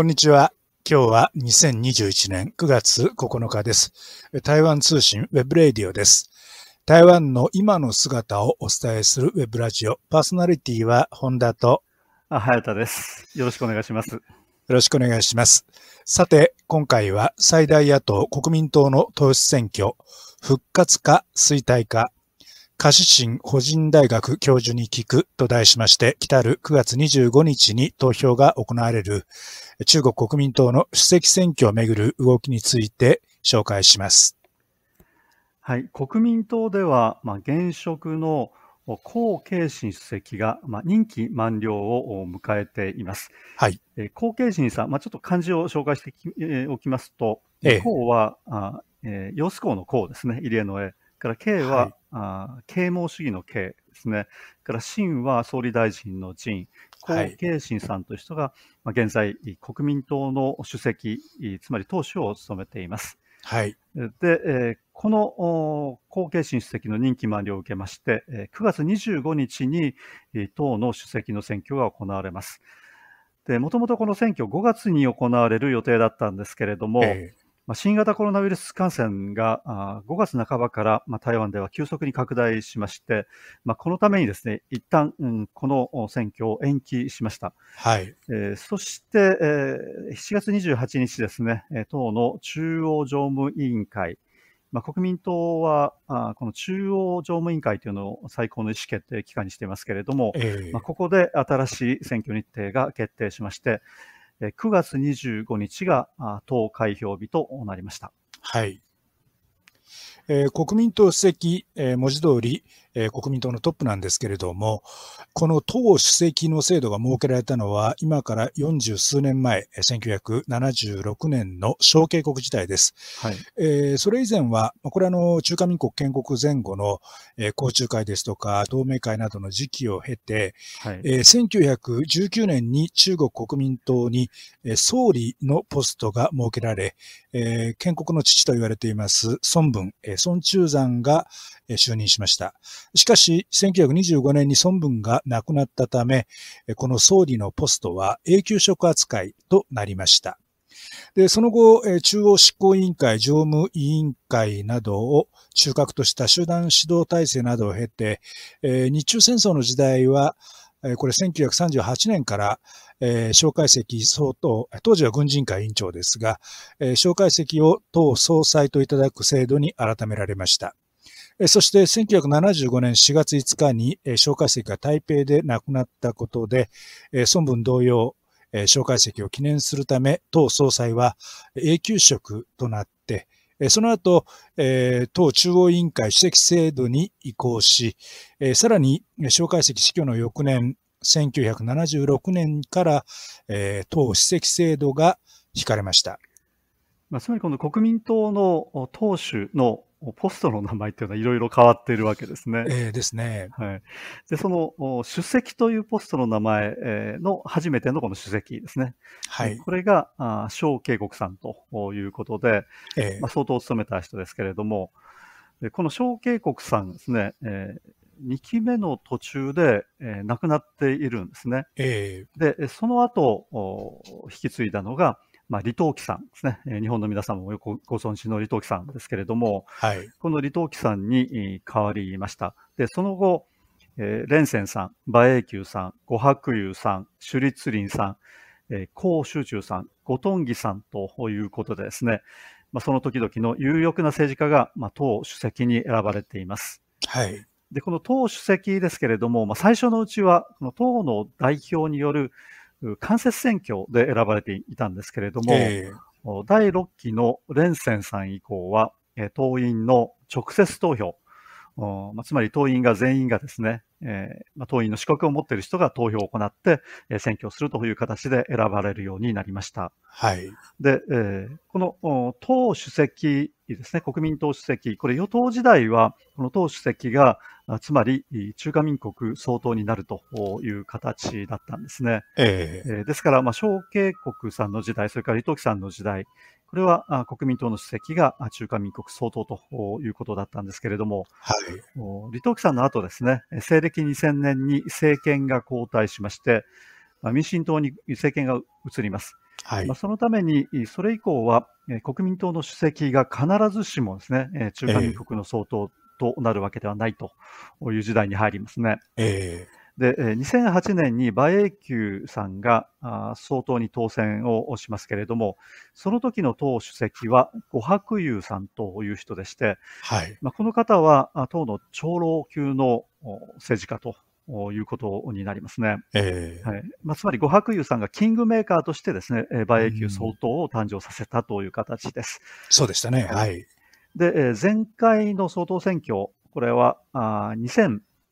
こんにちは。今日は2021年9月9日です。台湾通信 Web Radio です。台湾の今の姿をお伝えするウェブラジオ。パーソナリティは本田とあ、早田です。よろしくお願いします。よろしくお願いします。さて、今回は最大野党国民党の党首選挙、復活か衰退か、何思慎輔仁大学教授に聞くと題しまして、来たる9月25日に投票が行われる中国国民党の主席選挙をめぐる動きについて紹介します。はい。国民党では、まあ、現職の江慶新主席が、まあ、任期満了を迎えています。はい。えー江慶新さん、まあ、ちょっと漢字を紹介しておきますと、ええ江は、あえー、陽子江の江ですね。入江の江。から慶は、はいあ啓蒙主義の慶ですね。から新は総理大臣の陳。はい江慶新さんという人が、まあ、現在、国民党の主席、つまり党首を務めています。はい。で、えーこのお後継新主席の任期満了を受けまして、えー9月25日に、えー党の主席の選挙が行われます。で、もともとこの選挙5月に行われる予定だったんですけれども、えまあ、新型コロナウイルス感染があー5月半ばから、まあ、台湾では急速に拡大しまして、まあ、このためにですね、一旦、うん、このお選挙を延期しました。ーはい。えーそして、えー7月28日ですね、えー党の中央常務委員会、まあ、国民党はあーこの中央常務委員会というのを最高の意思決定機関にしていますけれども、えーまあ、ここで新しい選挙日程が決定しまして、えー9月25日が党開票日となりました。はい。えー国民党主席、えー文字通り、えー国民党のトップなんですけれども、この党主席の制度が設けられたのは、今から40数年前、えー1976年の小警国時代です。はい。えーそれ以前は、まあこれはあの中華民国建国前後の、えー公中会ですとか、同盟会などの時期を経て、はい。えー1919年に中国国民党に、えー総理のポストが設けられ、えー建国の父と言われています孫文、えー孫中山が、えー就任しました。しかし、1925年に孫文が亡くなったため、この総理のポストは永久職扱いとなりました。で、その後、中央執行委員会、常務委員会などを中核とした集団指導体制などを経て、日中戦争の時代は、これ1938年から、えー、蒋介石総統、当時は軍人会委員長ですが、えー、蒋介石を党総裁といただく制度に改められました。そして1975年4月5日に、え、蒋介石が台北で亡くなったことで、孫文同様、え、蒋介石を記念するため、党総裁は永久職となって、その後、党中央委員会主席制度に移行し、さらに、蒋介石死去の翌年、1976年から、党主席制度が引かれました。まあ、つまりこの国民党の党首のポストの名前っていうのはいろいろ変わっているわけですね。えーですね。はい。で、そのお主席というポストの名前えーの初めてのこの主席ですね。はい。これが、小慶国さんということで、えーまあ、相当務めた人ですけれども、でこの小慶国さんですね、え2期目の途中で、えー亡くなっているんですね。えで、えその後、お引き継いだのが、まあ、李登輝さんですね。えー日本の皆様もよくご存知の李登輝さんですけれども、ーはい。この李登輝さんにえー変わりました。で、その後、えー、蓮泉さん、馬英九さん、呉白友さん、朱立林さん、えー、江秀中さん、後藤義さんということでですね、まあ、その時々の有力な政治家が、まあ、党主席に選ばれています。はい。で、この党主席ですけれども、まあ、最初のうちは、この党の代表によるう間接選挙で選ばれていたんですけれども、えーお第6期の蓮泉さん以降は、えー党員の直接投票、おまあ、つまり党員が全員がですね、えーまあ、党員の資格を持っている人が投票を行って、えー選挙をするという形で選ばれるようになりました。はい。で、えーこのお党主席ですね、国民党主席、これ与党時代は、この党主席が、あつまり中華民国総統になるという形だったんですね。えーえーですから、まあ、小慶国さんの時代、それから李登輝さんの時代、これはあ国民党の主席があ中華民国総統ということだったんですけれども、はい。お李登輝さんの後ですね、え西暦2000年に政権が交代しまして、まあ民進党に政権が移ります。はいまあ、。そのために、それ以降は、えー国民党の主席が必ずしもですね、えー中華民国の総統となるわけではないという時代に入りますね。えで、えー2008年に馬英九さんが総統に当選をしますけれども、その時の党主席は呉白雄さんという人でして、ーはい。まあ、この方はあ党の長老級のお政治家とおいうことになりますね。えーはいまあ、つまり呉白雄さんがキングメーカーとしてですね、えー馬英九総統を誕生させたという形です。そうでしたね。はい。で、えー前回の総統選挙、これはあ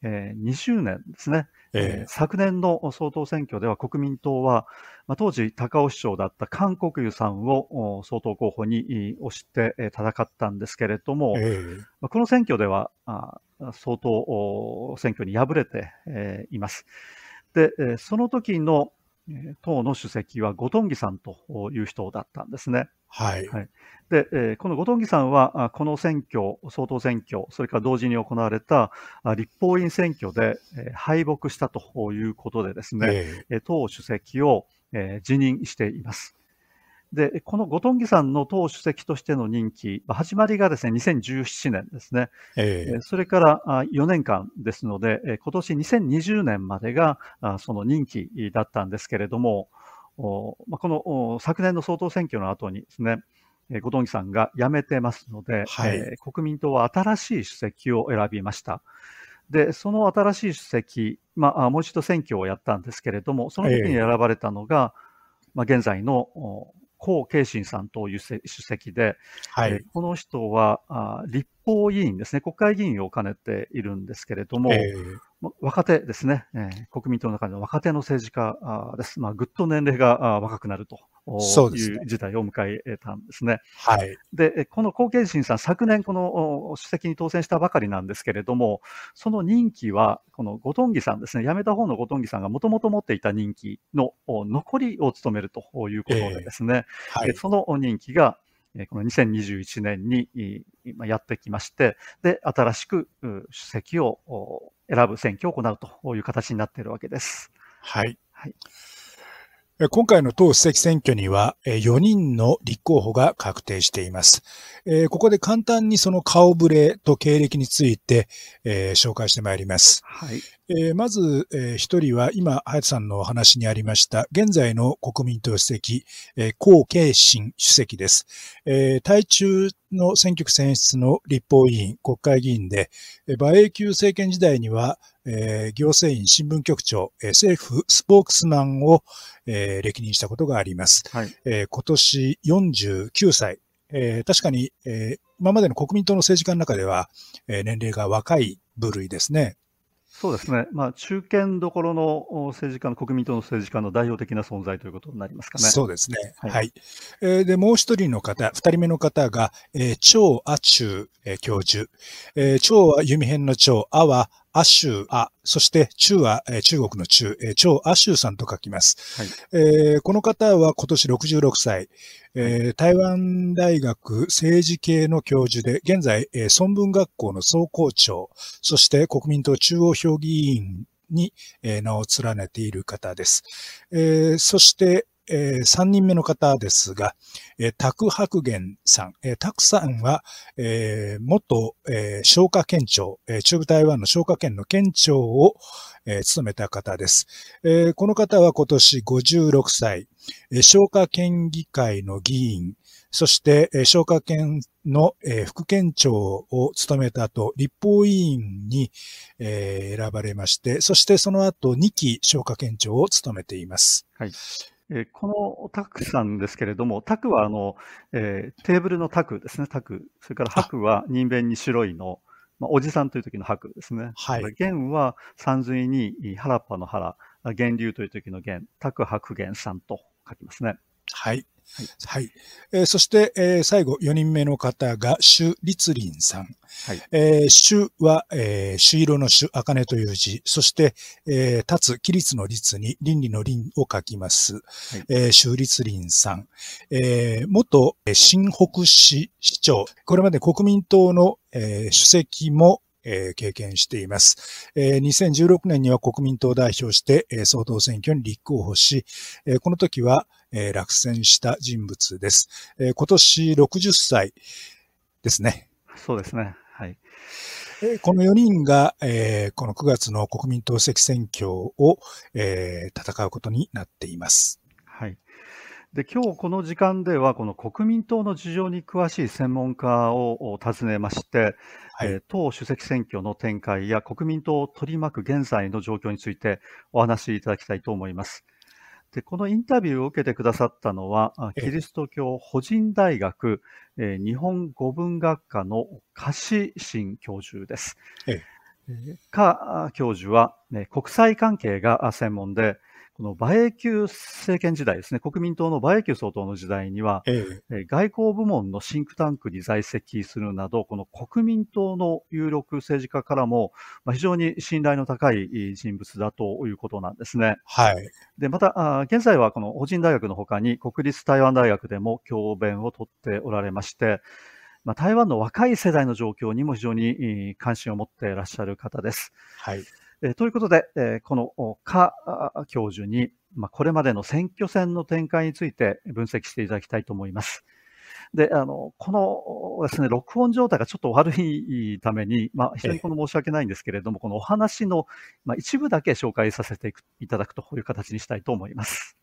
ー2020年ですね、ええ。ー昨年の総統選挙では国民党は、まあ、当時高尾市長だった韓国瑜さんをお総統候補にい推してえー戦ったんですけれども、ーえ。ーまあこの選挙ではあ総統お選挙に敗れて、えーいます。で、えーその時のえー党の主席は後藤義さんという人だったんですね。はい。はいで、えーこの後藤義さんは、あこの選挙、総統選挙、それから同時に行われたあ立法院選挙で、えー敗北したということでですね、ええー党主席を、えー辞任しています。で、この後藤義さんの党主席としての任期、まあ始まりがですね、2017年ですね。ーえーえーそれからあ4年間ですので、えー今年2020年までがあその任期だったんですけれども、おまあ、このお昨年の総統選挙の後にですね、えー後藤義さんが辞めてますので、はいえー国民党は新しい主席を選びました。で、その新しい主席、まあ、あもう一度選挙をやったんですけれども、その時に選ばれたのが、まあ、現在のお江慶信さんという主席で、はいえー。この人はあ立法議員ですね、国会議員を兼ねているんですけれども、えーま若手ですね、えー国民党の中での若手の政治家です。まあ、ぐっと年齢が若くなるとおそうですねいう事態を迎えたんですね。はい。で、えこの後継新さん、昨年このお主席に当選したばかりなんですけれども、その任期は、この後藤義さんですね、辞めた方の後藤義さんがもともと持っていた任期のお残りを務めるということでですね、はいえ。その任期が、えーこの2021年にやってきまして、で、新しくう主席をお選ぶ選挙を行うという形になっているわけです。はい。はいえ今回の党主席選挙にはえ4人の立候補が確定しています。えーここで簡単にその顔ぶれと経歴について、えー紹介してまいります。はい。えーまず、えー一人は今、隼人さんのお話にありました、現在の国民党主席、えー、江慶新主席です。中の選挙区選出の立法委員、国会議員で、えー馬英九政権時代には、えー行政院新聞局長、えー政府スポークスマンを、えー歴任したことがあります。はい。えー今年49歳。えー確かに、えー今までの国民党の政治家の中では、えー年齢が若い部類ですね。そうですね。まあ、中堅どころのお政治家の、国民党の政治家の代表的な存在ということになりますかね。そうですね。はいはい。えーで、もう一人の方、二人目の方が、えー、張亜中、えー教授。えー、張は弓編の張、亜は亜州亜、そして中は、えー中国の中、えー、張亜州さんと書きます。はいえーこの方は今年66歳、えー台湾大学政治系の教授で、現在、えー、孫文学校の総校長、そして国民党中央評議員に、えー名を連ねている方です。えーそして、えー、3人目の方ですが、えー、白玄さん。えー、さんは、えー元、えー、消化県庁、えー中部台湾の消化県の県庁を、えー務めた方です。えーこの方は今年56歳、えー消化県議会の議員、そして、えー消化県の、えー副県庁を務めた後、立法委員に、えー選ばれまして、そしてその後2期消化県庁を務めています。えーこのタクさんですけれども、タクはあの、えーテーブルのタクですね、タク。それから白は人弁に白いの、まあ、おじさんという時の白ですね。はいそれから玄は山水に原っぱの原、源流という時の源、タク白玄さんと書きますね。はい。はいはい。えーそして、えー最後、4人目の方が、朱立林さん。はいえー朱は、えー朱色の朱、茜という字。そして、えー立つ、規律の律に、倫理の倫を書きます。えー朱立林さん。えー元、えー新北市市長。これまで国民党の、えー主席も、えー経験しています。えー2016年には国民党を代表して、えー総統選挙に立候補し、えーこの時は、えー、落選した人物です。えー、今年60歳ですね。そうですね。はい。この4人が、えー、この9月の国民党席選挙を、えー、戦うことになっています。はい。で、今日この時間では、この国民党の事情に詳しい専門家を訪ねまして、はい、えー、党主席選挙の展開や国民党を取り巻く現在の状況についてお話しいただきたいと思います。で、このインタビューを受けてくださったのは、キリスト教法人大学、え日本語文学科のカシシン教授です。ええ、カ教授は、ね、国際関係が専門で、この馬英九政権時代ですね、国民党の馬英九総統の時代には、ええ、外交部門のシンクタンクに在籍するなど、この国民党の有力政治家からも、まあ、非常に信頼の高い人物だということなんですね。はい。で、また、現在はこの法人大学のほかに、国立台湾大学でも教鞭をとっておられまして、まあ、台湾の若い世代の状況にも非常に関心を持っていらっしゃる方です。はい。え、ということで、え、このカ教授に、ま、これまでの選挙戦の展開について分析していただきたいと思います。で、あの、このですね、録音状態がちょっと悪いために、まあ、非常にこの申し訳ないんですけれども、このお話の、まあ、一部だけ紹介させていただくという形にしたいと思います。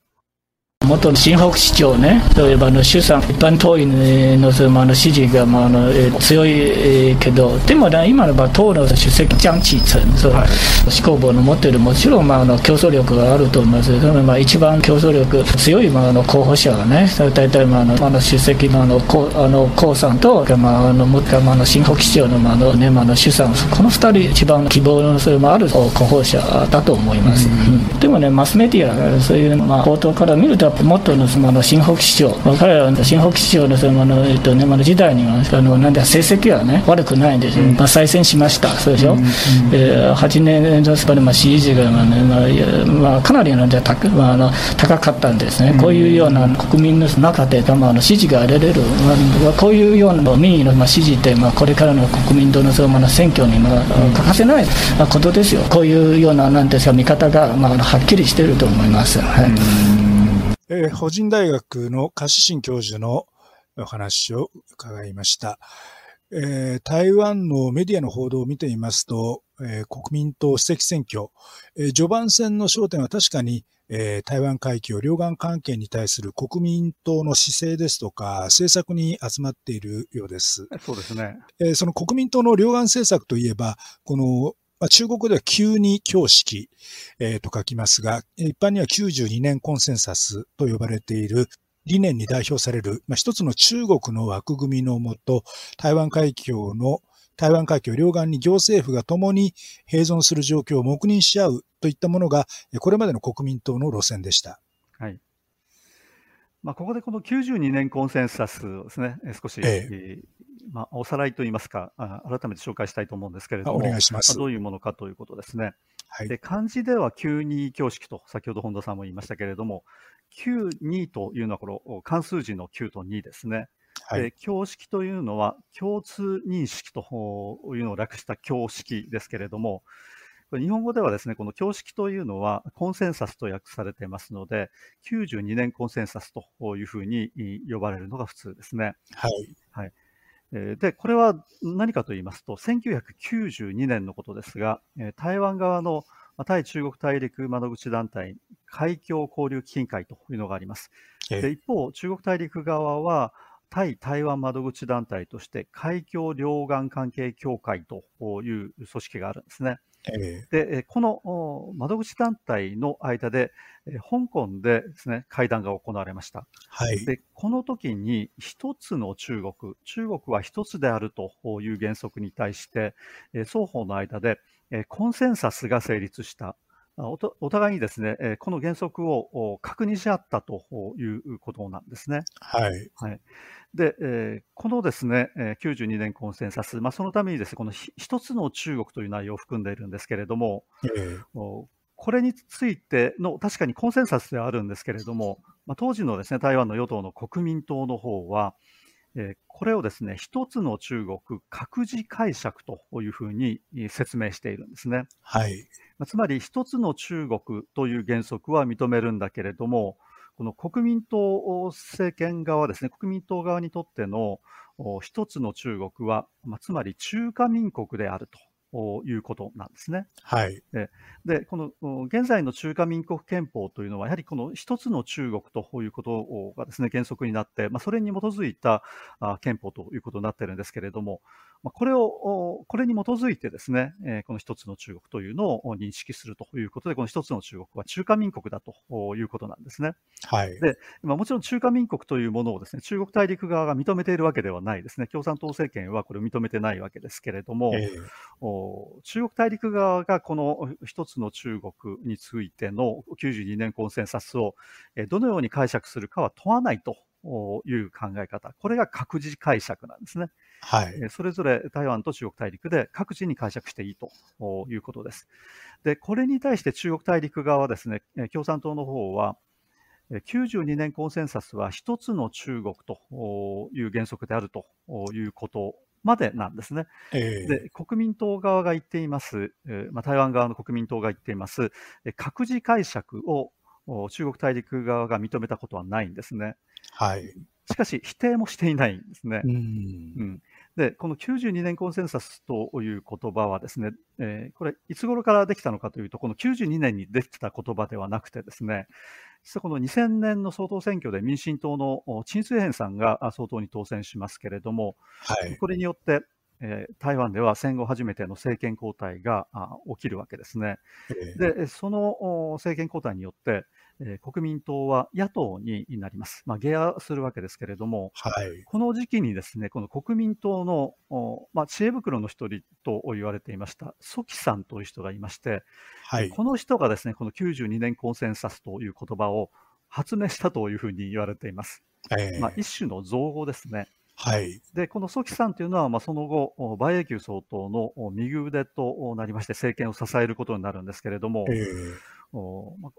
元新北市長ね、例えばあの衆参一般党員のそのあの支持が、まああのえー、強い、えー、けど、でも、ね、今の場党の主席、江启臣、そう、はい、思考部の持っている、もちろん、まあ、あの競争力があると思います。その、まあ、一番競争力強い、まあ、あの候補者がね、大体、まあ、あのあの主席のあの江あの江さんと、まあ、あのもまあ、あの新北市長の,、まああのねまあ、あの衆参、この二人、一番希望のそれもある候補者だと思います。うん、でもね、マスメディア、そういう、まあ、報道から見ると、もっとのその新北市長、彼らは新北市長のその、えっとね、まあ、時代にはあのなんで成績は、ね、悪くないんですよ、まあ、再選しました、そうでしょ、うんうん、えー、8年のスパで、まあ、支持が、まあねまあまあ、かなりの高,、まあ、あの高かったんですね、こういうような国民の中で、まあ、あの支持が得られる、まあ、こういうような民意の、まあ、支持って、まあ、これからの国民党のその、まあ、選挙に、まあ、欠かせないことですよ、こういうようななんですか見方が、まあ、はっきりしていると思います。はいえー、法人大学のカシシン教授のお話を伺いました。えー、台湾のメディアの報道を見ていますと、えー、国民党主席選挙、えー、序盤戦の焦点は確かに、え台湾海峡両岸関係に対する国民党の姿勢ですとか、政策に集まっているようです。そうですね。えその国民党の両岸政策といえば、このまあ、中国では急に教式、えー、と書きますが、一般には92年コンセンサスと呼ばれている理念に代表される、まあ、一つの中国の枠組みのもと、台湾海峡の台湾海峡両岸に行政府が共に併存する状況を黙認し合うといったものが、これまでの国民党の路線でした。はい。まあ、ここでこの92年コンセンサスをですね、少し、ええまあ、おさらいといいますか、改めて紹介したいと思うんですけれども、お願いします。まあ、どういうものかということですね。はい、で漢字では92教式と、先ほど本田さんも言いましたけれども、92というのはこの関数字の9と2ですね。はい、で教式というのは共通認識というのを略した教式ですけれども、日本語ではですね、この教式というのはコンセンサスと訳されていますので、92年コンセンサスというふうに呼ばれるのが普通ですね。はい。はい。で、これは何かと言いますと、1992年のことですが、台湾側の対中国大陸窓口団体、海峡交流基金会というのがあります。で一方、中国大陸側は、対台湾窓口団体として海峡両岸関係協会という組織があるんですね。でこの窓口団体の間で、香港でですね会談が行われました。はい、でこの時に一つの中国、中国は一つであるという原則に対して、双方の間でコンセンサスが成立したお互いにですね、この原則を確認し合ったということなんですね。はい。はい、で、えー、このですね、92年コンセンサス、まあ、そのためにですね、この一つの中国という内容を含んでいるんですけれども、えー、これについての確かにコンセンサスではあるんですけれども、まあ、当時のですね、台湾の与党の国民党の方は、えー、これをですね、一つの中国各自解釈というふうに説明しているんですね。はい。つまり、一つの中国という原則は認めるんだけれども、この国民党政権側ですね、国民党側にとっての一つの中国は、まあ、つまり中華民国であると。いうことなんですね。はい。で、この現在の中華民国憲法というのは、やはりこの一つの中国ということがですね、原則になって、まあ、それに基づいた憲法ということになっているんですけれども、まあ、これを、これに基づいてですね、えこの一つの中国というのを認識するということで、この一つの中国は中華民国だということなんですね。はい。で、まあ、もちろん中華民国というものをですね、中国大陸側が認めているわけではないですね。共産党政権はこれを認めてないわけですけれども、えー、中国大陸側がこの一つの中国についての92年コンセンサスをどのように解釈するかは問わないという考え方。これが各自解釈なんですね。はい。それぞれ台湾と中国大陸で各自に解釈していいということです。で、これに対して中国大陸側はですね、共産党の方は、92年コンセンサスは一つの中国という原則であるということまでなんですね。えー、で国民党側が言っています、えーまあ、台湾側の国民党が言っています、各自解釈を中国大陸側が認めたことはないんですね。はい。しかし、否定もしていないんですね。うん、うん、で、この92年コンセンサスという言葉はですね、えー、これ、いつ頃からできたのかというと、この92年にできた言葉ではなくてですね、実はこの2000年の総統選挙で民進党の陳水扁さんが総統に当選しますけれども、はい、これによって、えー、台湾では戦後初めての政権交代が起きるわけですね。えー、で、その政権交代によって、えー、国民党は野党になります。まあ、下野するわけですけれども、はい、この時期にですね、この国民党の、まあ、知恵袋の一人と言われていました、ソキさんという人がいまして、はい、この人がですね、この92年コンセンサスという言葉を発明したというふうに言われています。えー、まあ、一種の造語ですね。はい、でこのソキさんというのは、まあ、その後、馬英九総統の右腕となりまして、政権を支えることになるんですけれども、えー、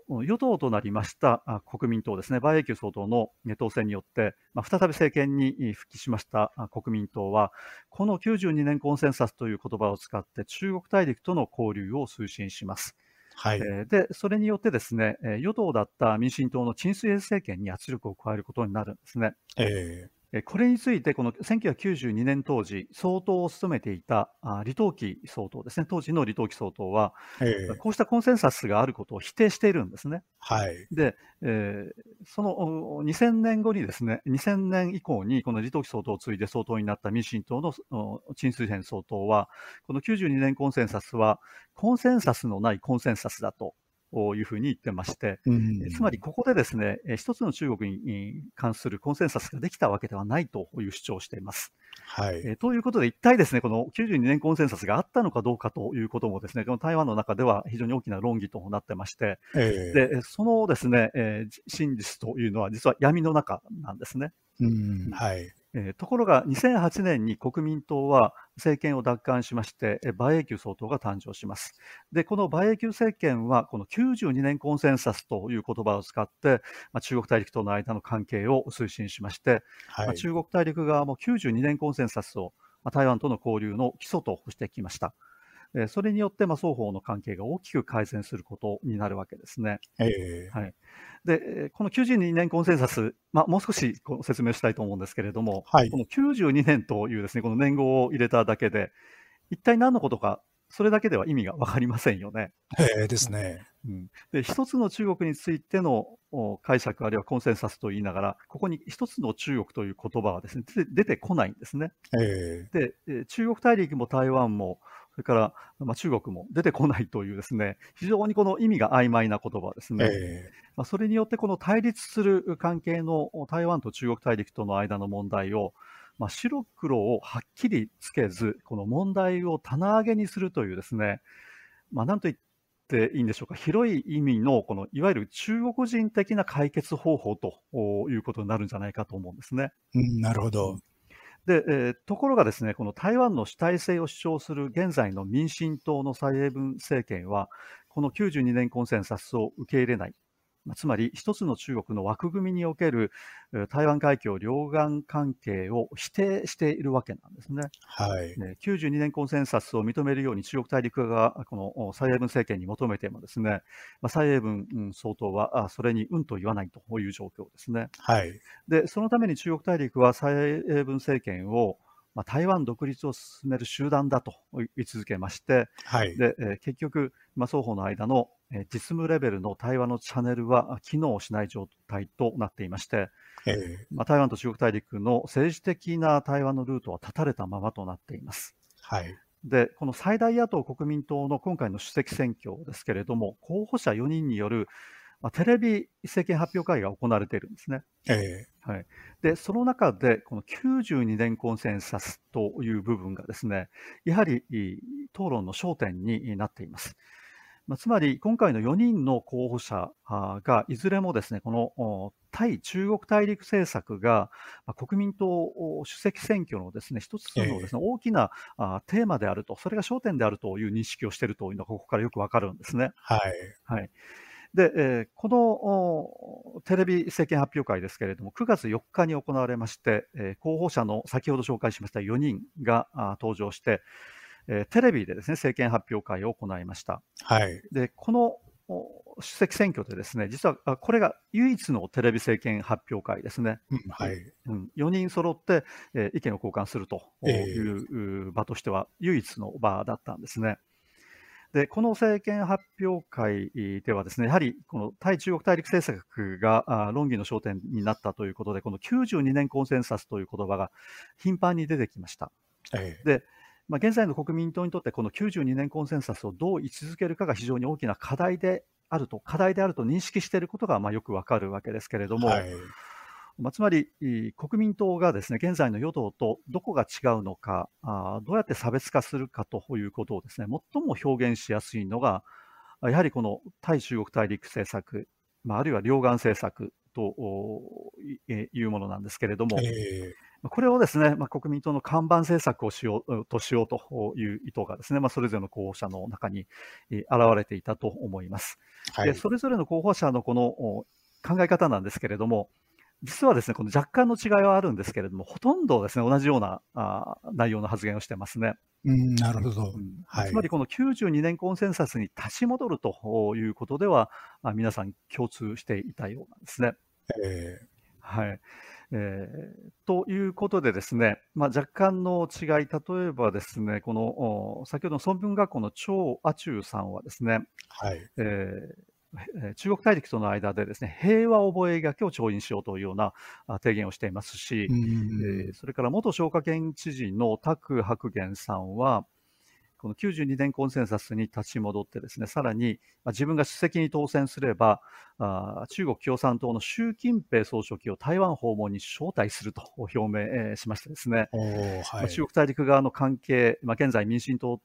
与党となりました国民党ですね、馬英九総統の当選によって、まあ、再び政権に復帰しました国民党は、この92年コンセンサスという言葉を使って、中国大陸との交流を推進します。はい、で、それによってですね、与党だった民進党の陳水扁政権に圧力を加えることになるんですね。えーこれについて、この1992年当時、総統を務めていた李登輝総統ですね、当時の李登輝総統は、えー、こうしたコンセンサスがあることを否定しているんですね。はい、で、えー、その2000年後にですね、2000年以降に、この李登輝総統を継いで総統になった民進党の陳水扁総統は、この92年コンセンサスは、コンセンサスのないコンセンサスだと。いうふうに言ってまして、うん、つまりここでですね、一つの中国に関するコンセンサスができたわけではないという主張をしています。はい、えということで、一体ですね、この92年コンセンサスがあったのかどうかということもですね、この台湾の中では非常に大きな論議となってまして、えー、でそのですね、えー、真実というのは実は闇の中なんですね。うん、はい。えー、ところが2008年に国民党は政権を奪還しまして、馬英九総統が誕生します。で、この馬英九政権は、この92年コンセンサスという言葉を使って、まあ、中国大陸との間の関係を推進しまして、はい、まあ、中国大陸側も92年コンセンサスを、まあ、台湾との交流の基礎としてきました。それによって、まあ、双方の関係が大きく改善することになるわけですね。えー、はい、で、この92年コンセンサス、まあ、もう少し説明したいと思うんですけれども、はい、この92年というですね、この年号を入れただけで、一体何のことか、それだけでは意味が分かりませんよね。えー、ですね。うん、で一つの中国についての解釈あるいはコンセンサスと言いながら、ここに一つの中国という言葉はですね出てこないんですね。えー、で中国大陸も台湾もそれから、まあ、中国も出てこないというですね、非常にこの意味が曖昧な言葉ですね。えー、まあ、それによってこの対立する関係の台湾と中国大陸との間の問題を、まあ、白黒をはっきりつけず、この問題を棚上げにするというですね、まあ、なんと言っていいんでしょうか、広い意味のこのいわゆる中国人的な解決方法ということになるんじゃないかと思うんですね。うん、なるほど。で、えー、ところがですね、この台湾の主体性を主張する現在の民進党の蔡英文政権は、この92年コンセンサスを受け入れない。つまり一つの中国の枠組みにおける台湾海峡両岸関係を否定しているわけなんですね。はい。92年コンセンサスを認めるように中国大陸側がこの蔡英文政権に求めてもですね、まあ、蔡英文総統はそれにうんと言わないという状況ですね。はい。で、そのために中国大陸は蔡英文政権をまあ、台湾独立を進める集団だと言い続けまして、はい、でえー、結局、まあ、双方の間の、えー、実務レベルの対話のチャンネルは機能しない状態となっていまして、えー、まあ、台湾と中国大陸の政治的な対話のルートは断たれたままとなっています。はい、でこの最大野党・国民党の今回の主席選挙ですけれども、候補者4人によるまあ、テレビ政権発表会が行われているんですね。えー、はい、でその中で、この92年コンセンサスという部分がですね、やはり討論の焦点になっています。まあ、つまり、今回の4人の候補者が、いずれもですね、この対中国大陸政策が、まあ、国民党主席選挙のですね、一つのですね、大きなテーマであると、それが焦点であるという認識をしているというのが、ここからよくわかるんですね。はい。はいで、えー、このテレビ政権発表会ですけれども、9月4日に行われまして、えー、候補者の先ほど紹介しました4人が登場して、えー、テレビでですね、政権発表会を行いました。はい。で、この主席選挙でですね、実はこれが唯一のテレビ政権発表会ですね。うん、はい。うん、4人揃って、えー、意見を交換するという場としては唯一の場だったんですね。で、この政権発表会ではですね、やはりこの対中国大陸政策が論議の焦点になったということで、この92年コンセンサスという言葉が頻繁に出てきました。ええ、で、まあ、現在の国民党にとってこの92年コンセンサスをどう位置づけるかが非常に大きな課題であると、課題であると認識していることがまあよくわかるわけですけれども、はいまあ、つまり、国民党がですね、現在の与党とどこが違うのかあ、どうやって差別化するかということをですね、最も表現しやすいのが、やはりこの対中国大陸政策、まあ、あるいは両岸政策というものなんですけれども、えー、これをですね、まあ、国民党の看板政策をしようとしようという意図がですね、まあ、それぞれの候補者の中に現れていたと思います。はい、でそれぞれの候補者のこの考え方なんですけれども、実はですね、この若干の違いはあるんですけれども、ほとんどですね、同じようなあ内容の発言をしてますね。うん、なるほど、うんはい。つまりこの92年コンセンサスに立ち戻るということでは、あ皆さん共通していたようなんですね。えー、はい。えー、ということでですね、まあ、若干の違い、例えばですね、この先ほどの孫文学校の張亜中さんはですね、はいえー中国大陸との間でですね平和覚書を調印しようというような提言をしていますし、えそれから元消化県知事の拓白元さんは、この92年コンセンサスに立ち戻ってですね、さらに、まあ、自分が主席に当選すればあ、中国共産党の習近平総書記を台湾訪問に招待すると表明、えー、しましてですね、はい、中国大陸側の関係、まあ、現在民進党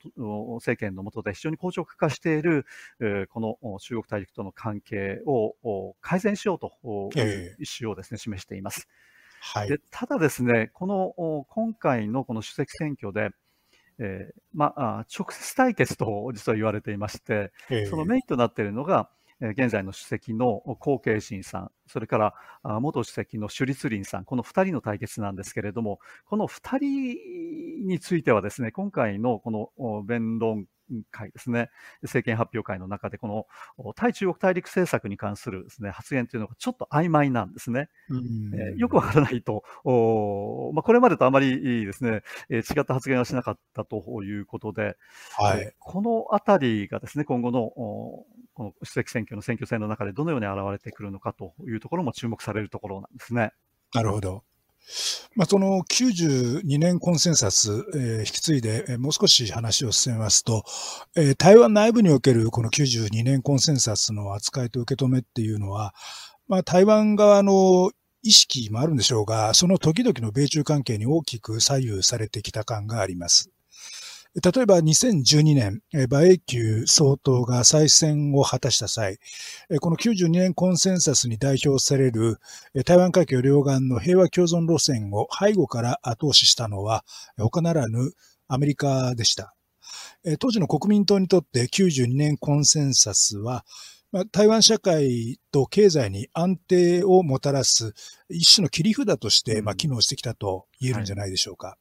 政権の下で非常に硬直化している、えー、この中国大陸との関係を改善しようという意思をですね、示しています。はい、でただですね、この今回のこの主席選挙で、えー、まあ、直接対決と実は言われていまして、えー、そのメインとなっているのが、現在の主席の後継新さん、それから元主席の朱立林さん、この2人の対決なんですけれども、この2人についてはですね、今回のこの弁論会ですね、政権発表会の中で、この対中国大陸政策に関するですね発言というのがちょっと曖昧なんですね。えー、よくわからないと、おまあ、これまでとあまりですね、えー、違った発言はしなかったということで、はい、このあたりがですね、今後のこの主席選挙の選挙戦の中でどのように現れてくるのかというところも注目されるところなんですね。なるほど。まあ、その92年コンセンサス、えー、引き継いで、えー、もう少し話を進めますと、えー、台湾内部におけるこの92年コンセンサスの扱いと受け止めっていうのは、まあ、台湾側の意識もあるんでしょうが、その時々の米中関係に大きく左右されてきた感があります。例えば2012年、馬英九総統が再選を果たした際、この92年コンセンサスに代表される台湾海峡両岸の平和共存路線を背後から後押ししたのは他ならぬアメリカでした。当時の国民党にとって92年コンセンサスは、台湾社会と経済に安定をもたらす一種の切り札として、まあ、機能してきたと言えるんじゃないでしょうか。は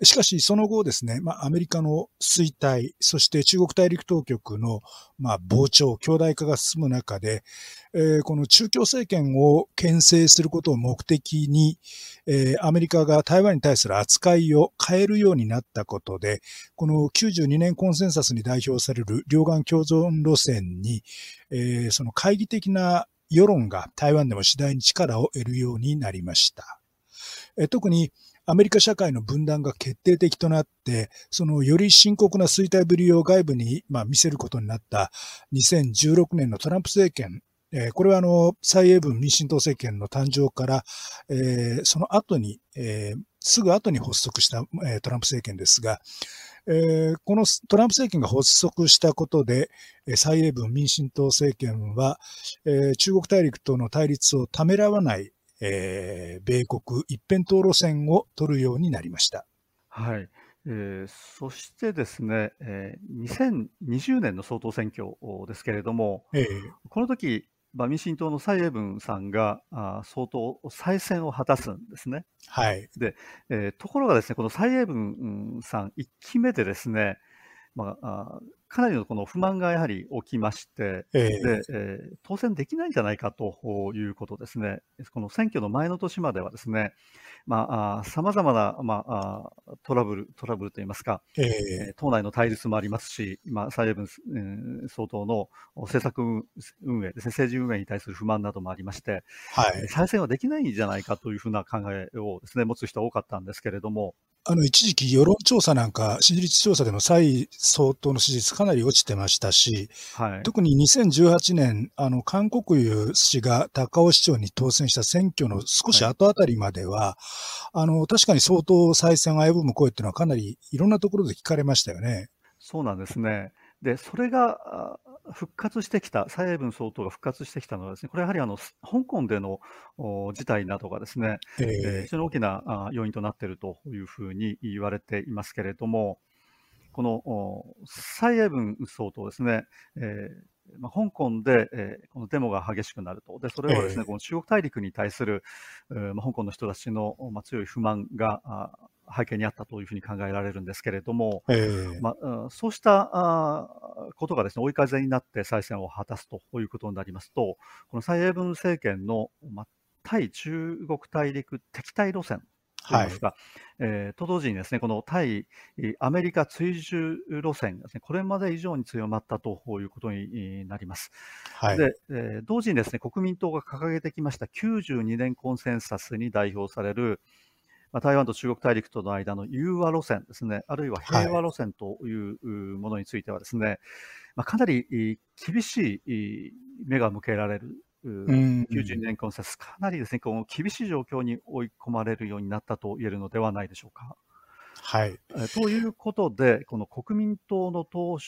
い、しかし、その後ですね、まあ、アメリカの衰退、そして中国大陸当局の、まあ、膨張、強大化が進む中で、えー、この中共政権を牽制することを目的に、えー、アメリカが台湾に対する扱いを変えるようになったことで、この92年コンセンサスに代表される両岸共存路線に、えー、その懐疑的な世論が台湾でも次第に力を得るようになりました。特にアメリカ社会の分断が決定的となって、そのより深刻な衰退ぶりを外部に、見せることになった2016年のトランプ政権、これはあの、蔡英文民進党政権の誕生から、その後に、すぐ後に発足した、トランプ政権ですが、えー、このトランプ政権が発足したことで、蔡英文民進党政権は、えー、中国大陸との対立をためらわない、えー、米国一辺倒路線を取るようになりました。はい。えー、そしてですね、えー、2020年の総統選挙ですけれども、えー、この時、まあ、民進党の蔡英文さんがあ相当再選を果たすんですね。はい。で、えー、ところがですね、この蔡英文さん1期目でですね、まあ、あかなりのこの不満がやはり起きまして、えー、でえー、当選できないんじゃないかということですね。この選挙の前の年まではですね、まあ、さまざまな、まあ、トラブル、トラブルといいますか、えー、党内の対立もありますし、今、蔡英文、えー、総統の政策運営ですね、政治運営に対する不満などもありまして、はい、再選はできないんじゃないかというふうな考えをですね、持つ人は多かったんですけれども、あの、一時期世論調査なんか、支持率調査でも蔡総統の支持率かなり落ちてましたし、はい、特に2018年、あの、韓国瑜氏が高尾市長に当選した選挙の少し後あたりまでは、はい、あの、確かに相当再選を危ぶむ声っていうのはかなりいろんなところで聞かれましたよね。そうなんですね。で、それが復活してきた、蔡英文総統が復活してきたのはですね、これやはりあの香港での事態などがですね、えー、えー、非常に大きな要因となっているというふうに言われていますけれども、この蔡英文総統ですね、えーまあ、香港で、えー、このデモが激しくなると、でそれはですね、えー、この中国大陸に対する、まあ、香港の人たちの、まあ、強い不満が背景にあったというふうに考えられるんですけれども、えー、まあ、そうしたあことがですね追い風になって再選を果たすということになりますと、この蔡英文政権の、まあ、対中国大陸敵対路線といいますか、はい、えー、と同時にですね、この対アメリカ追従路線がですね、これまで以上に強まったということになります。はい、で、えー、同時にですね、国民党が掲げてきました92年コンセンサスに代表される、まあ、台湾と中国大陸との間の融和路線ですね、あるいは平和路線というものについてはですね、はい、まあ、かなり厳しい目が向けられる。92年コンセかなりですね、この厳しい状況に追い込まれるようになったと言えるのではないでしょうか。はい。ということで、この国民党の党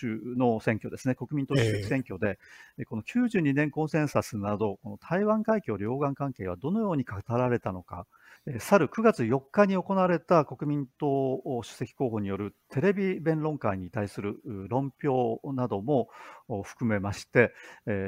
首の選挙ですね、国民党主席選挙で、えー、この92年コンセンサスなど、この台湾海峡両岸関係はどのように語られたのか、去る9月4日に行われた国民党主席候補によるテレビ弁論会に対する論評なども含めまして、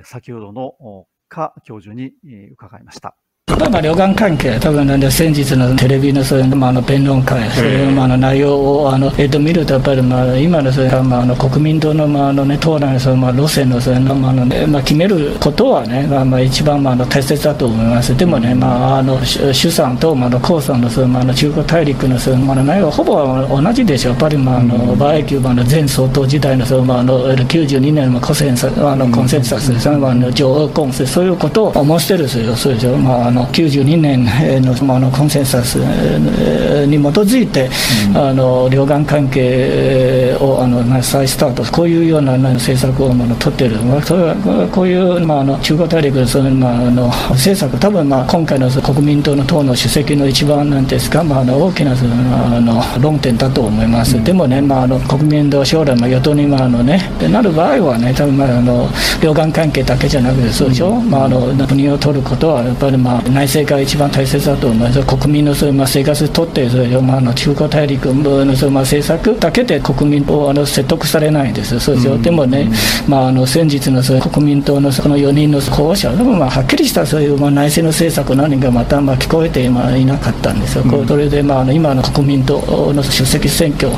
先ほどの柯教授に伺いました。まあ、まあ両岸関係、多分なんで先日のテレビのそういう、まあ、の弁論会、そういう、まあ、の内容をあの、えっと、見ると、やっぱり、まあ、今のそういう、まあ、あの国民党の,、まああのね、党内のそういう、まあ、路線のそういうまあのねまあ、決めることはね、まあまあ、一番、まあ、あの大切だと思います。でもね、まあ、あの主産と、まあ、の江さんのそういう、まあ、あの中国大陸のそういう、まあ、内容はほぼ同じでしょう。やっぱり、まあ、あの馬英九、まあ、の前総統時代のそういう、まあ、あの92年のコンセンサ、あのコンセンサスですね、まあ、の上欧コンセそういうことを思ってるそうでしょ。まあ、あの92年のあのコンセンサスに基づいて、うん、あの両岸関係をあの再スタート、こういうような政策を、まあ、取っている、まあ、それはこういう、まあ、あの中国大陸その、まあ、あの政策、多分、まあ、今回の国民党の党の主席の一番なんですか、まあ、あの大きなそのあの論点だと思います。うん、でもね、まあ、あの国民党将来、まあ、与党に、まああのね、なる場合はね、多分、まあ、あの両岸関係だけじゃなくて、そうでしょ、うん、まあ、あの国を取ることは、やっぱり、まあ、内政が一番大切だと思います、国民のそういう、まあ、生活にとって、それまあ、の中国大陸のそういう、まあ、政策だけで国民をあの説得されないです、そうですよ、うん、でもね、まあ、あの先日のそういう国民党のこの4人の候補者、でもまあはっきりしたそういう、まあ、内政の政策何かまたまあ聞こえて今いなかったんですよ、うん、それで、まあ、あの今の国民党の出席選挙、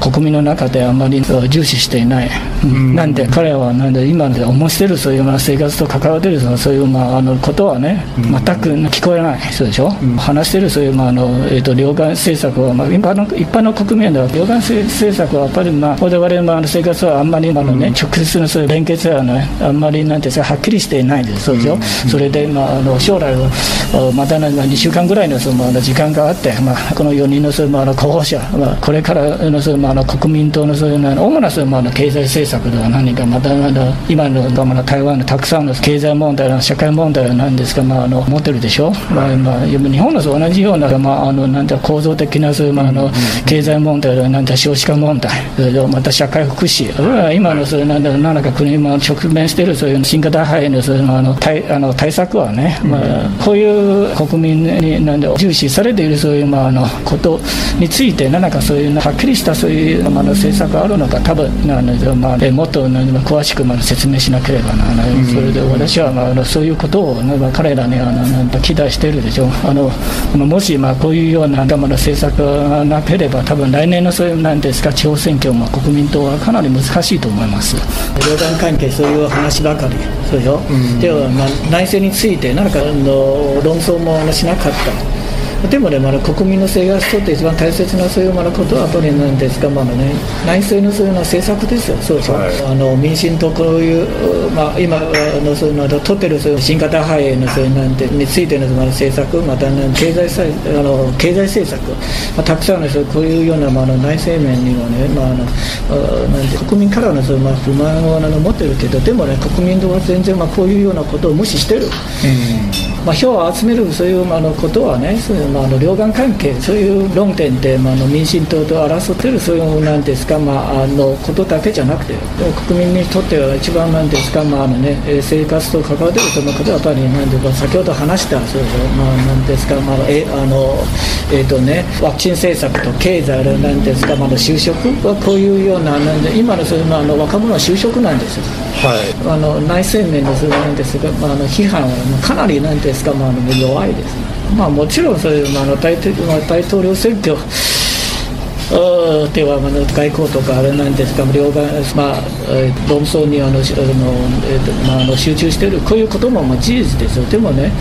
国民の中であまり重視していない、うん、なんで彼はなんで今で思ってるそういうまあ生活と関わってるそういうまああのことはね、全く聞こえない、そうでしょ、うん、話してるそういうまああの、えーと、両岸政策は、まあ、一般の一般の国民では両岸政策はやっぱり、まあ、我々の生活はあんまりあの、ね、直接のそういう連結は、ね、あんまりなんてはっきりしていないです、そうでしょ、それで、まあ、あの将来また2週間ぐらいのその時間があって、まあ、この4人のその、まあ、候補者、まあ、これからのその、まあ、国民党のそういう主なその、まあ、経済政策では何かまた今の、まあ、台湾のたくさんの経済問題社会問題は何ですか、まあ、あの持ってるでしょ、まあまあ、日本の同じような、まあ、あのなんて構造的なそういう、まあ、あの経済問題なんて少子化問題また社会福祉。今のそういうなんだ何か国も直面しているそういう新型肺炎のそういうあの対あの対策はね、まあ、こういう国民になんで重視されているそういう、まあ、あのことについて何かそういうはっきりしたそういう、まあ、政策があるのか多分なんで、まあ、もっと詳しくまあ説明しなければならない、それで私は、まあ、そういうことを、まあ、彼らにあのなん期待しているでしょ。うあのもし、まあ、こういうようなまだ政策がなければ多分来年のそういうなんですか地方選挙も国民党はかなり難しいと思います。両岸関係そういう話ばかりそうでしょ、うん、では、まあ、内政について何かの論争もしなかったでもね、まだ国民の生活にとって一番大切なそういうまだことはやっぱりなんですか、まだね、内政のそういうような政策ですよ、そうそう、はい、あの民進党こういう、まあ、今のそういうの取ってるそういう新型肺炎のそういうなんてについてのまだ政策、また、ね、経済さあの経済政策、まあ、たくさんのそうこういうような、まあ、の内政面にはね、まああのなんて国民からのそういう、まあ、不満をあの持ってるけど、でもね、国民党は全然、まあ、こういうようなことを無視してる。うん。まあ、票を集めるそういうあのことはね、そういうまあ、あの両岸関係、そういう論点で、まあ、あの民進党と争ってるそういうなんですか、まあ、あのことだけじゃなくて、国民にとっては一番なんですか、まああのね、生活と関わっているそのことはやっぱりなんで先ほど話したそうまあ、なんですか、まあえあのえーとね、ワクチン政策と経済なんですか、まあ、就職はこういうような、なんで今のそういう、まあ、あの若者は就職なんですよ。はい、あの内政面のそれなんですが、まあ、あの批判はかなりなんですか、まあ、弱いです、ね、まあ、もちろんそういう、まあ、の大大統領選挙では、まあ、外交とかあれなんですが両岸、まあ、論争にあのあの、えーとまあ、あの集中しているこういうこともまあ事実ですよ。でもね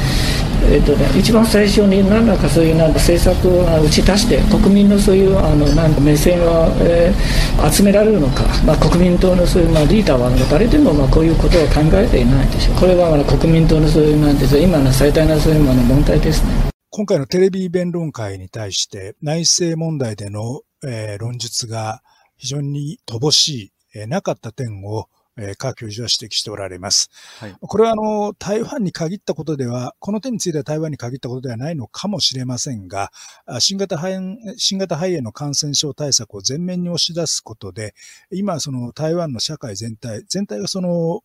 えーとね、一番最初に何らかそういうなんか政策を打ち出して国民のそういうあのなんか目線を、えー、集められるのか、まあ、国民党のそういう、まあ、リーダーは誰でもまあこういうことを考えていないでしょう。これはまあ国民党のそういうなんです今の最大のそういう問題ですね。今回のテレビ弁論会に対して内政問題での、えー、論述が非常に乏しい、えー、なかった点をえー、科教授は指摘しておられます。はい、これはあの台湾に限ったことでは、この点については台湾に限ったことではないのかもしれませんが、新型肺炎新型肺炎の感染症対策を前面に押し出すことで、今、その台湾の社会全体、全体がその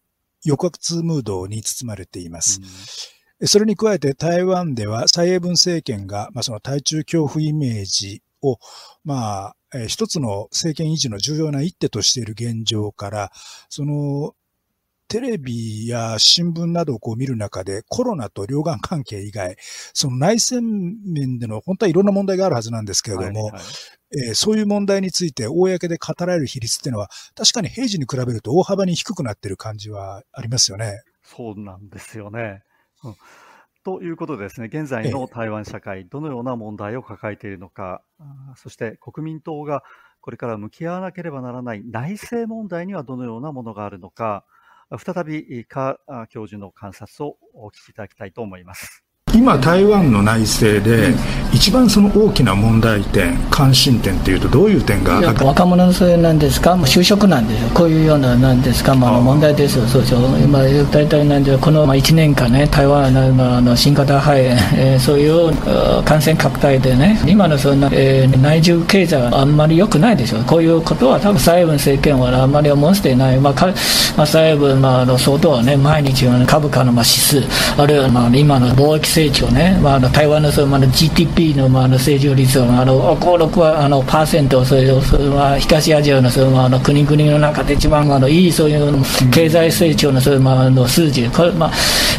抑圧ムードに包まれています。うん、それに加えて台湾では蔡英文政権が、まあ、その対中恐怖イメージを、まあ、えー、一つの政権維持の重要な一手としている現状から、その、テレビや新聞などをこう見る中でコロナと両岸関係以外、その内戦面での本当はいろんな問題があるはずなんですけれども、はいはい、えー、そういう問題について公で語られる比率っていうのは確かに平時に比べると大幅に低くなっている感じはありますよね。そうなんですよね。うんということでですね、現在の台湾社会、どのような問題を抱えているのか、そして国民党がこれから向き合わなければならない内政問題にはどのようなものがあるのか、再び、カ教授の観察をお聞きいただきたいと思います。今、台湾の内政で、一番その大きな問題点、関心点というと、どういう点が若者のそれなんですか、もう就職なんですよ、こういうようななんですか、まあ、問題ですよ、そうでしょ、今、大体なんで、この1年間ね、台湾のの新型肺炎、えー、そういう感染拡大でね、今のそんな、えー、内需経済はあんまり良くないでしょ、こういうことは、多分蔡英文政権はあんまり思っていない、まあかまあ、蔡英文、まあ、の相当はね、毎日は、ね、株価のまあ指数、あるいはまあ今の貿易制成長ね、まあ、あの台湾のその、まあ、GDP の,、まあ、あの成長率は、あ、の5、6はあのパーセントそれそれは東アジアのその、まあ、あの国々の中で一番あのいいそういう経済成長のその、まあ、あの数字、これまあ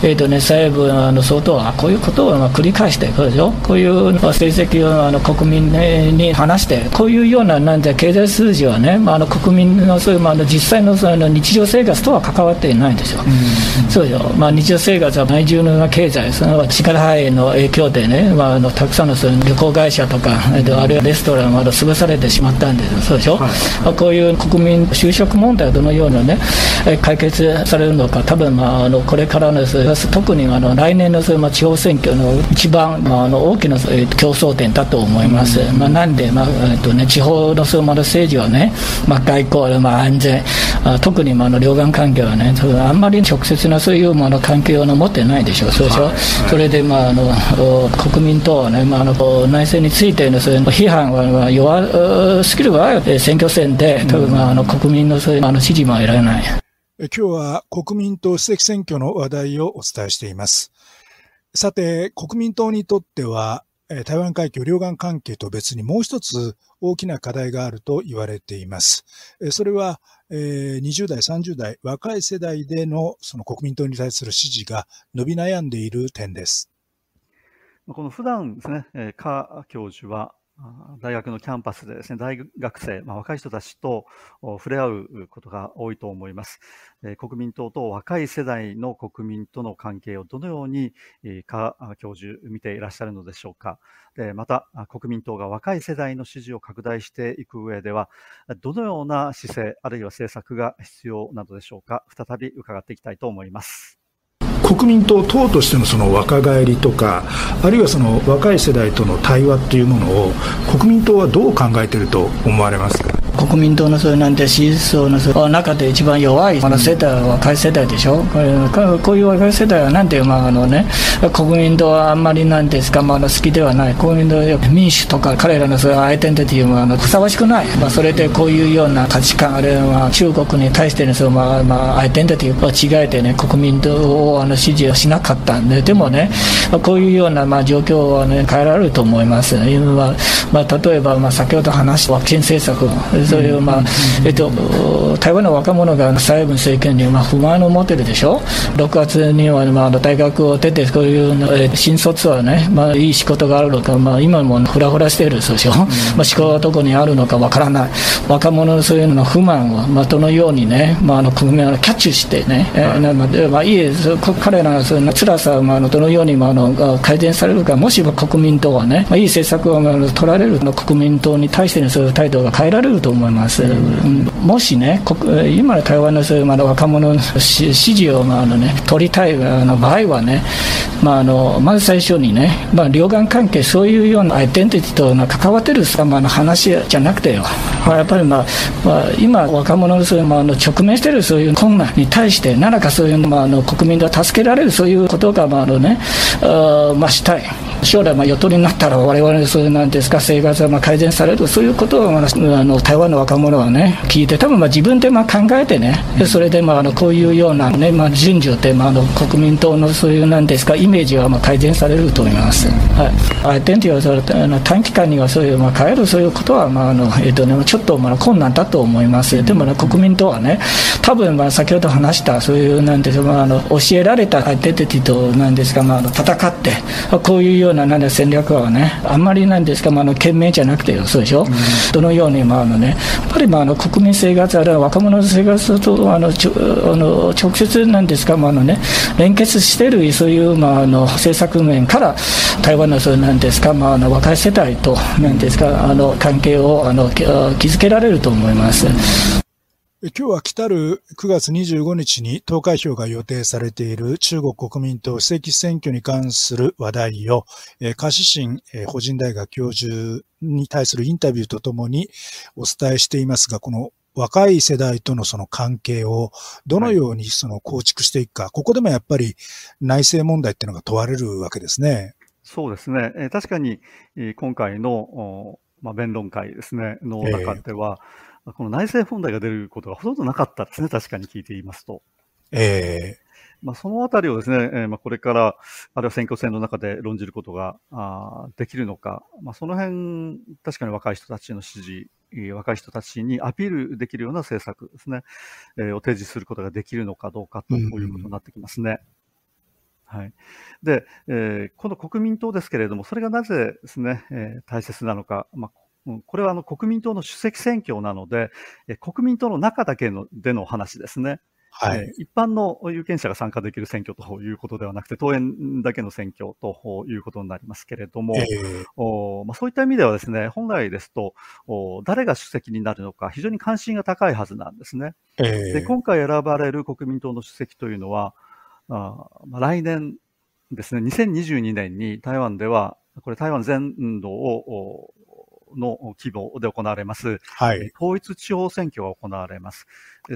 えーとね、細部あの相当はこういうことをまあ繰り返してこうでしょこういう成績をあの国民に話して、こういうようななんて経済数字はね、まあ、あの国民のそういう、まあの、実際のその日常生活とは関わっていないんですよ。うん、そうよ、まあ、日常生活は内需の経済、その力範囲の影響でね、まあ、あのたくさんのその旅行会社とか、あるいはレストランまだ潰されてしまったんですそう。でしょ、はい。はい、こういう国民就職問題はどのようにね、解決されるのか、多分まああのこれからの特にあの来年のその地方選挙の一番、まあ、あの大きな競争点だと思います。うん、まあ、なんで、まあえっとね、地方のその政治はね、まあ、外交、まあ、安全、あ特にまあの両岸関係はね、あんまり直接なそういうもの関係を持ってないでしょう、そうでしょ、はい。はい、それで、まあ、あの 国民とはね、まあ、あの内政についてのそういう批判は弱すぎる場合は選挙戦で、多分、まあ、あの国民のそういうあの支持も得られない。今日は国民党主席選挙の話題をお伝えしています。さて、国民党にとっては、台湾海峡両岸関係と別にもう一つ大きな課題があると言われています。それは、20代、30代、若い世代でのその国民党に対する支持が伸び悩んでいる点です。この普段ですね、カ教授は大学のキャンパスでですね、大学生、まあ、若い人たちと触れ合うことが多いと思います。国民党と若い世代の国民との関係をどのようにか教授見ていらっしゃるのでしょうか。でまた、国民党が若い世代の支持を拡大していく上では、どのような姿勢、あるいは政策が必要などでしょうか。再び伺っていきたいと思います。国民党党としてのその若返りとかあるいはその若い世代との対話っていうものを国民党はどう考えていると思われますか？国民党のそういうなんて支持層の中で一番弱いこの世代は若い世代でしょ、これこういう若い世代はなんていうまああのね国民党はあんまりなんですか、まあ、好きではない。国民党は民主とか彼らのそういうアイデンティティもあのふさわしくない、まあ、それでこういうような価値観あるいは中国に対してのその、まあまあ、アイデンティティを違えてね国民党をあの支持をしなかったんで。でもねこういうようなまあ状況はね変えられると思います、まあまあ、例えばまあ先ほど話したワクチン政策そういう、まあえっと、台湾の若者が蔡英文政権にまあ不満を持ってるでしょ、6月にはまあ大学を出て、こういう新卒はね、まあ、いい仕事があるのか、まあ、今もふらふらしてるでしょ、まあ、仕事はどこにあるのかわからない、若者のそういうの不満を、まあ、どのようにね、まあ、あの国民はキャッチしてね、はい、まあ、いい彼らのそういう辛さを、まあ、どのように、まあ、あの改善されるか、もし国民党はね、まあ、いい政策を、まあ、取られる国民党に対してのそういう態度が変えられると思います。もしね、今の台湾のそういうまだ若者の支持をまああの、ね、取りたいあの場合はね、まあ、あのまず最初にね、まあ、両岸関係、そういうようなアイデンティティと関わってる様の話じゃなくてよ、まあ、やっぱり、まあまあ、今、若者のそういう、まあ、あの直面してるそういう困難に対して、何らかそういう、まあ、あの国民が助けられるそういうことが、まああのね、あまあ、したい。将来、まあ、与党になったら、われわれそういうなんですか、生活がまあ改善される、そういうことを、まあ、あの台湾の若者はね、聞いて、多分まあ自分でまあ考えてね、それでまああのこういうような、ねまあ、順序で、まあ、あの国民党のそういうなんですか、イメージはまあ改善されると思います。はい、アイデンティティはあの短期間にはそういう、まあ、変えるそういうことは、まああのえーとね、ちょっとまあ困難だと思います。でも、ね、国民党はね、多分まあ先ほど話した、そういうなんですか、まあ、あの教えられたアイデンティティとなんですか、まあ、あの戦って、こういうようななんで戦略はね、あんまりなんですか、まあ、あの懸命じゃなくてよ、そうでしょ、うん、どのように、まああのね、やっぱりまああの国民生活、あるいは若者の生活とあのちょあの直接なんですか、まああのね、連結している、そういう、まあ、あの政策面から、台湾のそうなんですか、まあ、あの若い世代となんですか、あの関係をあの築けられると思います。今日は来たる9月25日に投開票が予定されている中国国民党主席選挙に関する話題を、カシシン法人大学教授に対するインタビューとともにお伝えしていますが、この若い世代とのその関係をどのようにその構築していくか、はい、ここでもやっぱり内政問題っていうのが問われるわけですね。そうですね。え確かに、今回の、まあ、弁論会ですね、の中では、えーこの内政問題が出ることがほとんどなかったですね、確かに聞いていますと。えまあ、そのあたりをですね、えー、まあこれから、あるいは選挙戦の中で論じることがあできるのか、まあ、その辺、確かに若い人たちの支持、若い人たちにアピールできるような政策ですね、えー、を提示することができるのかどうかということになってきますね。はい。で、えー、この国民党ですけれども、それがなぜですね、えー、大切なのか、まあ、これはあの国民党の主席選挙なので、え国民党の中だけのでの話ですね。はい、一般の有権者が参加できる選挙ということではなくて、党員だけの選挙ということになりますけれども、えー、おまあ、そういった意味ではですね、本来ですとお、誰が主席になるのか、非常に関心が高いはずなんですね。えー、で今回選ばれる国民党の主席というのは、あまあ、来年ですね、2022年に台湾では、これ台湾全土をの規模で行われます、はい、統一地方選挙が行われます。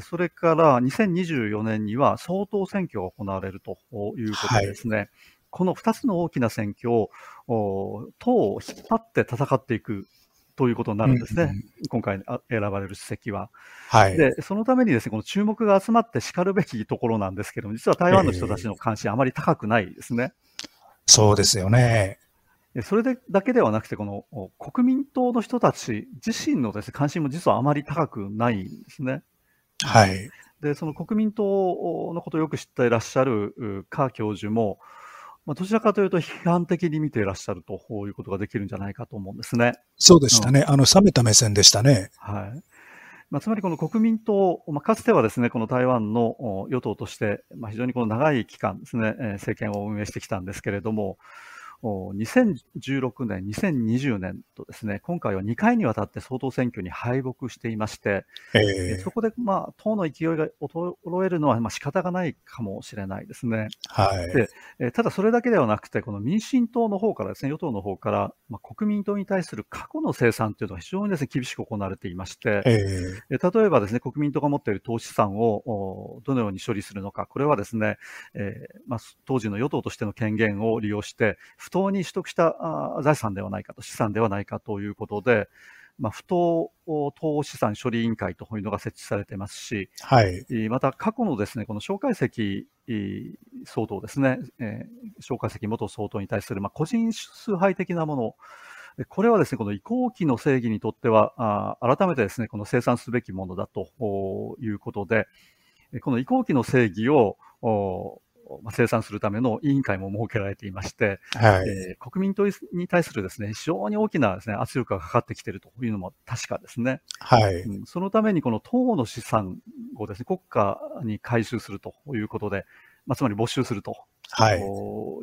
それから2024年には総統選挙が行われるということでですね、はい、この2つの大きな選挙を党を引っ張って戦っていくということになるんですね、うんうん、今回選ばれる主席は。はい、でそのためにですねこの注目が集まってしかるべきところなんですけども、実は台湾の人たちの関心、あまり高くないですね。そうですよね。それでだけではなくて、この国民党の人たち自身のです、ね、関心も実はあまり高くないんですね。はい。で、その国民党のことをよく知っていらっしゃる柯教授も、まあ、どちらかというと批判的に見ていらっしゃるということができるんじゃないかと思うんですね。そうでしたね。うん、あの、冷めた目線でしたね。はい。まあ、つまりこの国民党、まあ、かつてはですね、この台湾の与党として、まあ、非常にこの長い期間ですね、政権を運営してきたんですけれども、2016年、2020年とですね、今回は2回にわたって総統選挙に敗北していまして、えー、そこで、まあ、党の勢いが衰えるのは、まあ、仕方がないかもしれないですね。はい。で、えただそれだけではなくて、この民進党の方からですね、与党の方から、まあ、国民党に対する過去の生産というのが非常にですね、厳しく行われていまして、えー、例えばですね、国民党が持っている投資産をどのように処理するのか、これはですね、えーまあ、当時の与党としての権限を利用して、不当に取得した財産ではないかと、資産ではないかということで、まあ、不当投資産処理委員会というのが設置されていますし、はい、また過去のですね、この蒋介石総統ですね、えー、蒋介石元総統に対する、まあ、個人崇拝的なもの、これはですね、この移行期の正義にとっては、あ改めてですね、この生産すべきものだということで、この移行期の正義をまあ、生産するための委員会も設けられていまして、はい、えー、国民党に対するですね、非常に大きなですね、圧力がかかってきているというのも確かですね。はい、うん。そのためにこの党の資産をですね、国家に回収するということで、まあ、つまり没収すると。はい。い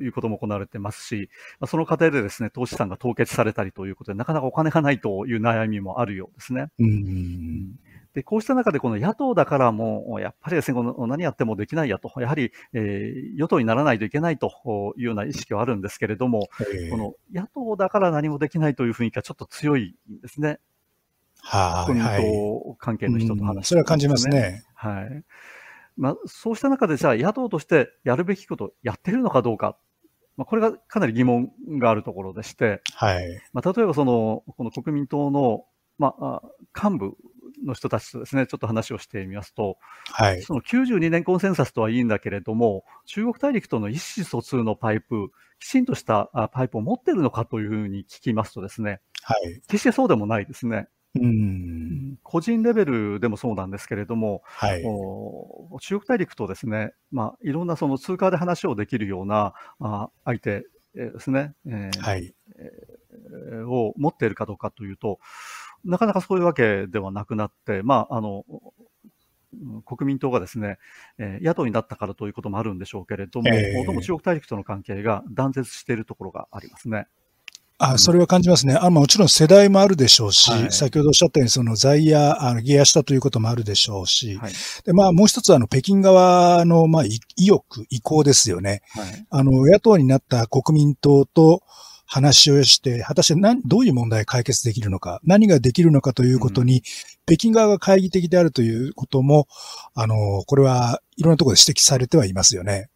うことも行われてますし、まあ、その過程でですね、投資産が凍結されたりということで、なかなかお金がないという悩みもあるようですね。うん。で、こうした中でこの野党だからも、やっぱりですね、この何やってもできないやと、やはり、えー、与党にならないといけないというような意識はあるんですけれども、えー、この野党だから何もできないという雰囲気はちょっと強いんですね。はい、国民党関係の人と話して、ね、それは感じますね。はい。まあ、そうした中で、じゃあ野党としてやるべきことやってるのかどうか。まあ、これがかなり疑問があるところでして、はい。まあ、例えばその、この国民党の、まあ、幹部の人たちとですね、ちょっと話をしてみますと、はい、その92年コンセンサスとはいいんだけれども、中国大陸との意思疎通のパイプ、きちんとしたパイプを持っているのかというふうに聞きますとですね、はい、決してそうでもないですね。うん。個人レベルでもそうなんですけれども、はい、中国大陸とですね、まあ、いろんなその通貨で話をできるようなあ相手ですね、えーはい。えー、を持っているかどうかというと、なかなかそういうわけではなくなって、まあ、あの、国民党がですね、えー、野党になったからということもあるんでしょうけれども、えー、どうも中国大陸との関係が断絶しているところがありますね。あそれは感じますね。あもちろん世代もあるでしょうし、はい、先ほどおっしゃったように、その在野、あの、下野したということもあるでしょうし、はい、で、まあ、もう一つは、あの、北京側の、まあ、意欲、意向ですよね。はい、あの、野党になった国民党と、話をして、果たして何、どういう問題解決できるのか、何ができるのかということに、うん、北京側が懐疑的であるということも、あの、これはいろんなところで指摘されてはいますよね。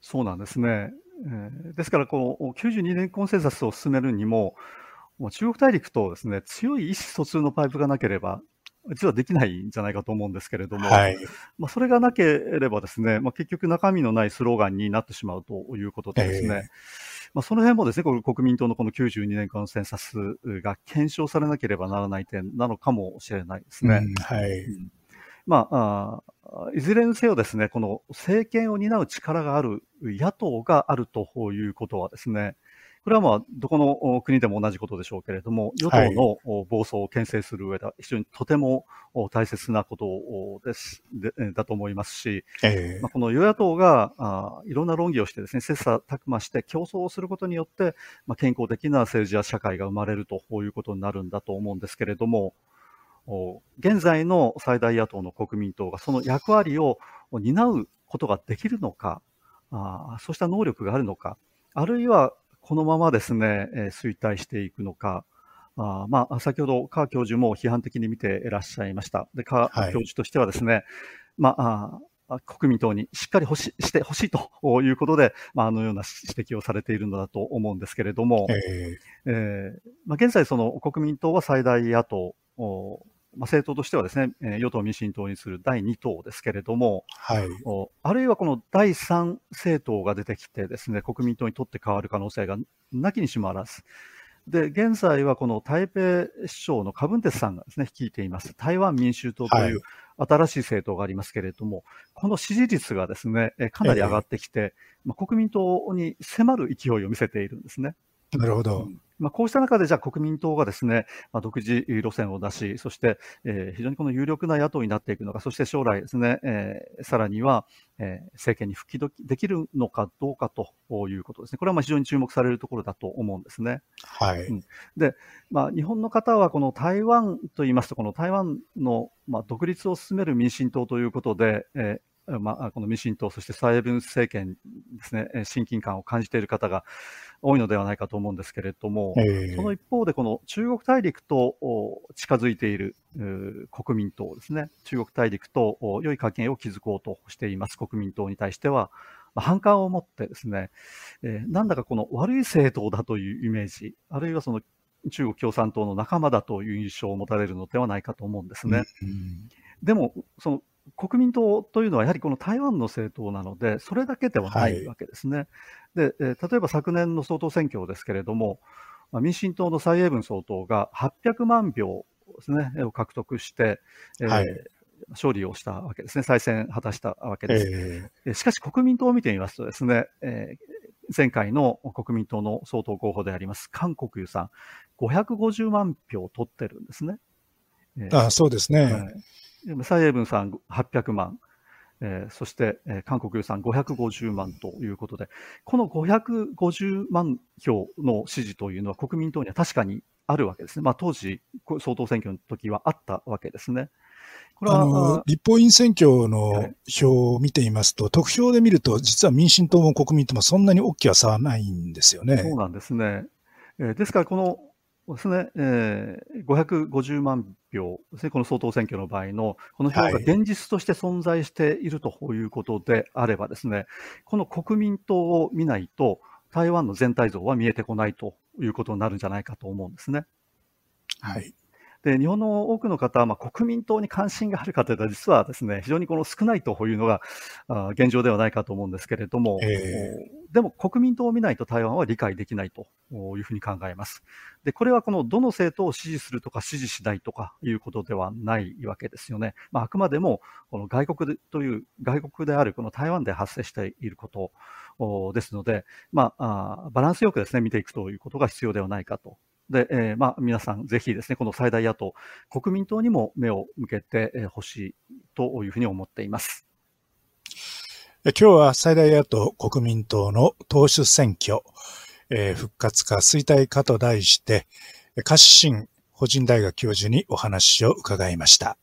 そうなんですね。えー、ですから、こう、92年コンセンサスを進めるにも、中国大陸とですね、強い意思疎通のパイプがなければ、実はできないんじゃないかと思うんですけれども、はい。まあ、それがなければですね、まあ、結局中身のないスローガンになってしまうということでですね、まあ、その辺もですね、これ国民党のこの92年コンセンサスが検証されなければならない点なのかもしれないですね。うんはい。まあ、あいずれにせよですね、この政権を担う力がある野党があるということはですね、これはまあ、どこの国でも同じことでしょうけれども、与党の暴走を牽制する上では非常にとても大切なことです、でだと思いますし、ええ。まあ、この与野党があいろんな論議をしてですね、切磋琢磨して競争をすることによって、まあ、健康的な政治や社会が生まれるということになるんだと思うんですけれども、お現在の最大野党の国民党がその役割を担うことができるのか、あそうした能力があるのか、あるいはこのままですね、えー衰退していくのか、あまあ、先ほど、川教授も批判的に見ていらっしゃいました。で、川はい教授としてはですね、まあ、あ国民党にしっかり欲ししてほしいということで、まあ、あのような指摘をされているのだと思うんですけれども、えええーまあ、現在、その国民党は最大野党、おまあ、政党としてはですね、えー与党・民進党にする第2党ですけれども、はい。おあるいはこの第3政党が出てきてですね、国民党にとって変わる可能性がなきにしもあらず。で、現在はこの台北市長のカブンテスさんがですね、率いています台湾民衆党という新しい政党がありますけれども、この支持率がですね、えかなり上がってきて、まあ、国民党に迫る勢いを見せているんですね。なるほど。まあ、こうした中で、じゃあ国民党がですね、まあ、独自路線を出し、そして、えー非常にこの有力な野党になっていくのか、そして将来ですね、えーさらには、えー政権に復帰どできるのかどうかということですね。これはまあ非常に注目されるところだと思うんですね。はい。うんまあ、日本の方はこの台湾といいますと、この台湾の、まあ、独立を進める民進党ということで、えーまあ、この民進党、そして蔡英文政権ですね、えー親近感を感じている方が多いのではないかと思うんですけれども、ええその一方で、この中国大陸とお近づいているうー国民党ですね、中国大陸とお良い関係を築こうとしています国民党に対しては、まあ反感を持ってですね、えーなんだかこの悪い政党だというイメージ、あるいはその中国共産党の仲間だという印象を持たれるのではないかと思うんですね。うんでも、その国民党というのはやはりこの台湾の政党なので、それだけではなはいいわけですね。で、えー例えば昨年の総統選挙ですけれども、まあ民進党の蔡英文総統が800万票ですね、を獲得して、えーはい勝利をしたわけですね。再選果たしたわけです。ええしかし国民党を見てみますとですね、えー前回の国民党の総統候補であります、韓国瑜さん、550万票を取ってるんですね。えーえあそうですね。はい蔡英文さん800万、えーそして、えー韓国瑜さん550万ということで、この550万票の支持というのは国民党には確かにあるわけですね。まあ、当時、こ総統選挙の時はあったわけですね。これは、あの、立法院選挙はのい票を見ていますと、得票で見ると、実は民進党も国民党もそんなに大きな差はないんですよね。そうなんですね。えーですから、このですね、えー550万票ですね、この総統選挙の場合の、この票がはい現実として存在しているということであればですね、この国民党を見ないと、台湾の全体像は見えてこないということになるんじゃないかと思うんですね。はい。で、日本の多くの方は、まあ、国民党に関心がある方では、実はですね、非常にこの少ないというのが現状ではないかと思うんですけれども、えでも国民党を見ないと台湾は理解できないというふうに考えます。で、これはこのどの政党を支持するとか支持しないとかいうことではないわけですよね。まあ、あくまでもこの外国でという、外国であるこの台湾で発生していることおですので、まあ、バランスよくですね、見ていくということが必要ではないかと。で、えーまあ、皆さんぜひですね、この最大野党、国民党にも目を向けてえーほしいというふうに思っています。今日は最大野党国民党の党首選挙、えー復活か衰退かと題して、カシシン法人大学教授にお話を伺いました。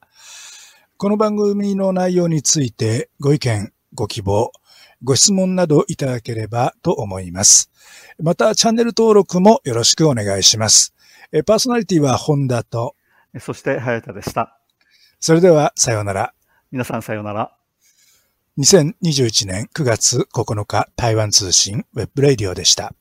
この番組の内容についてご意見、ご希望、ご質問などいただければと思います。また、チャンネル登録もよろしくお願いします。えパーソナリティは本田と、えそして、早田でした。それではさようなら。皆さんさようなら。2021年9月9日台湾通信 Web Radio でした。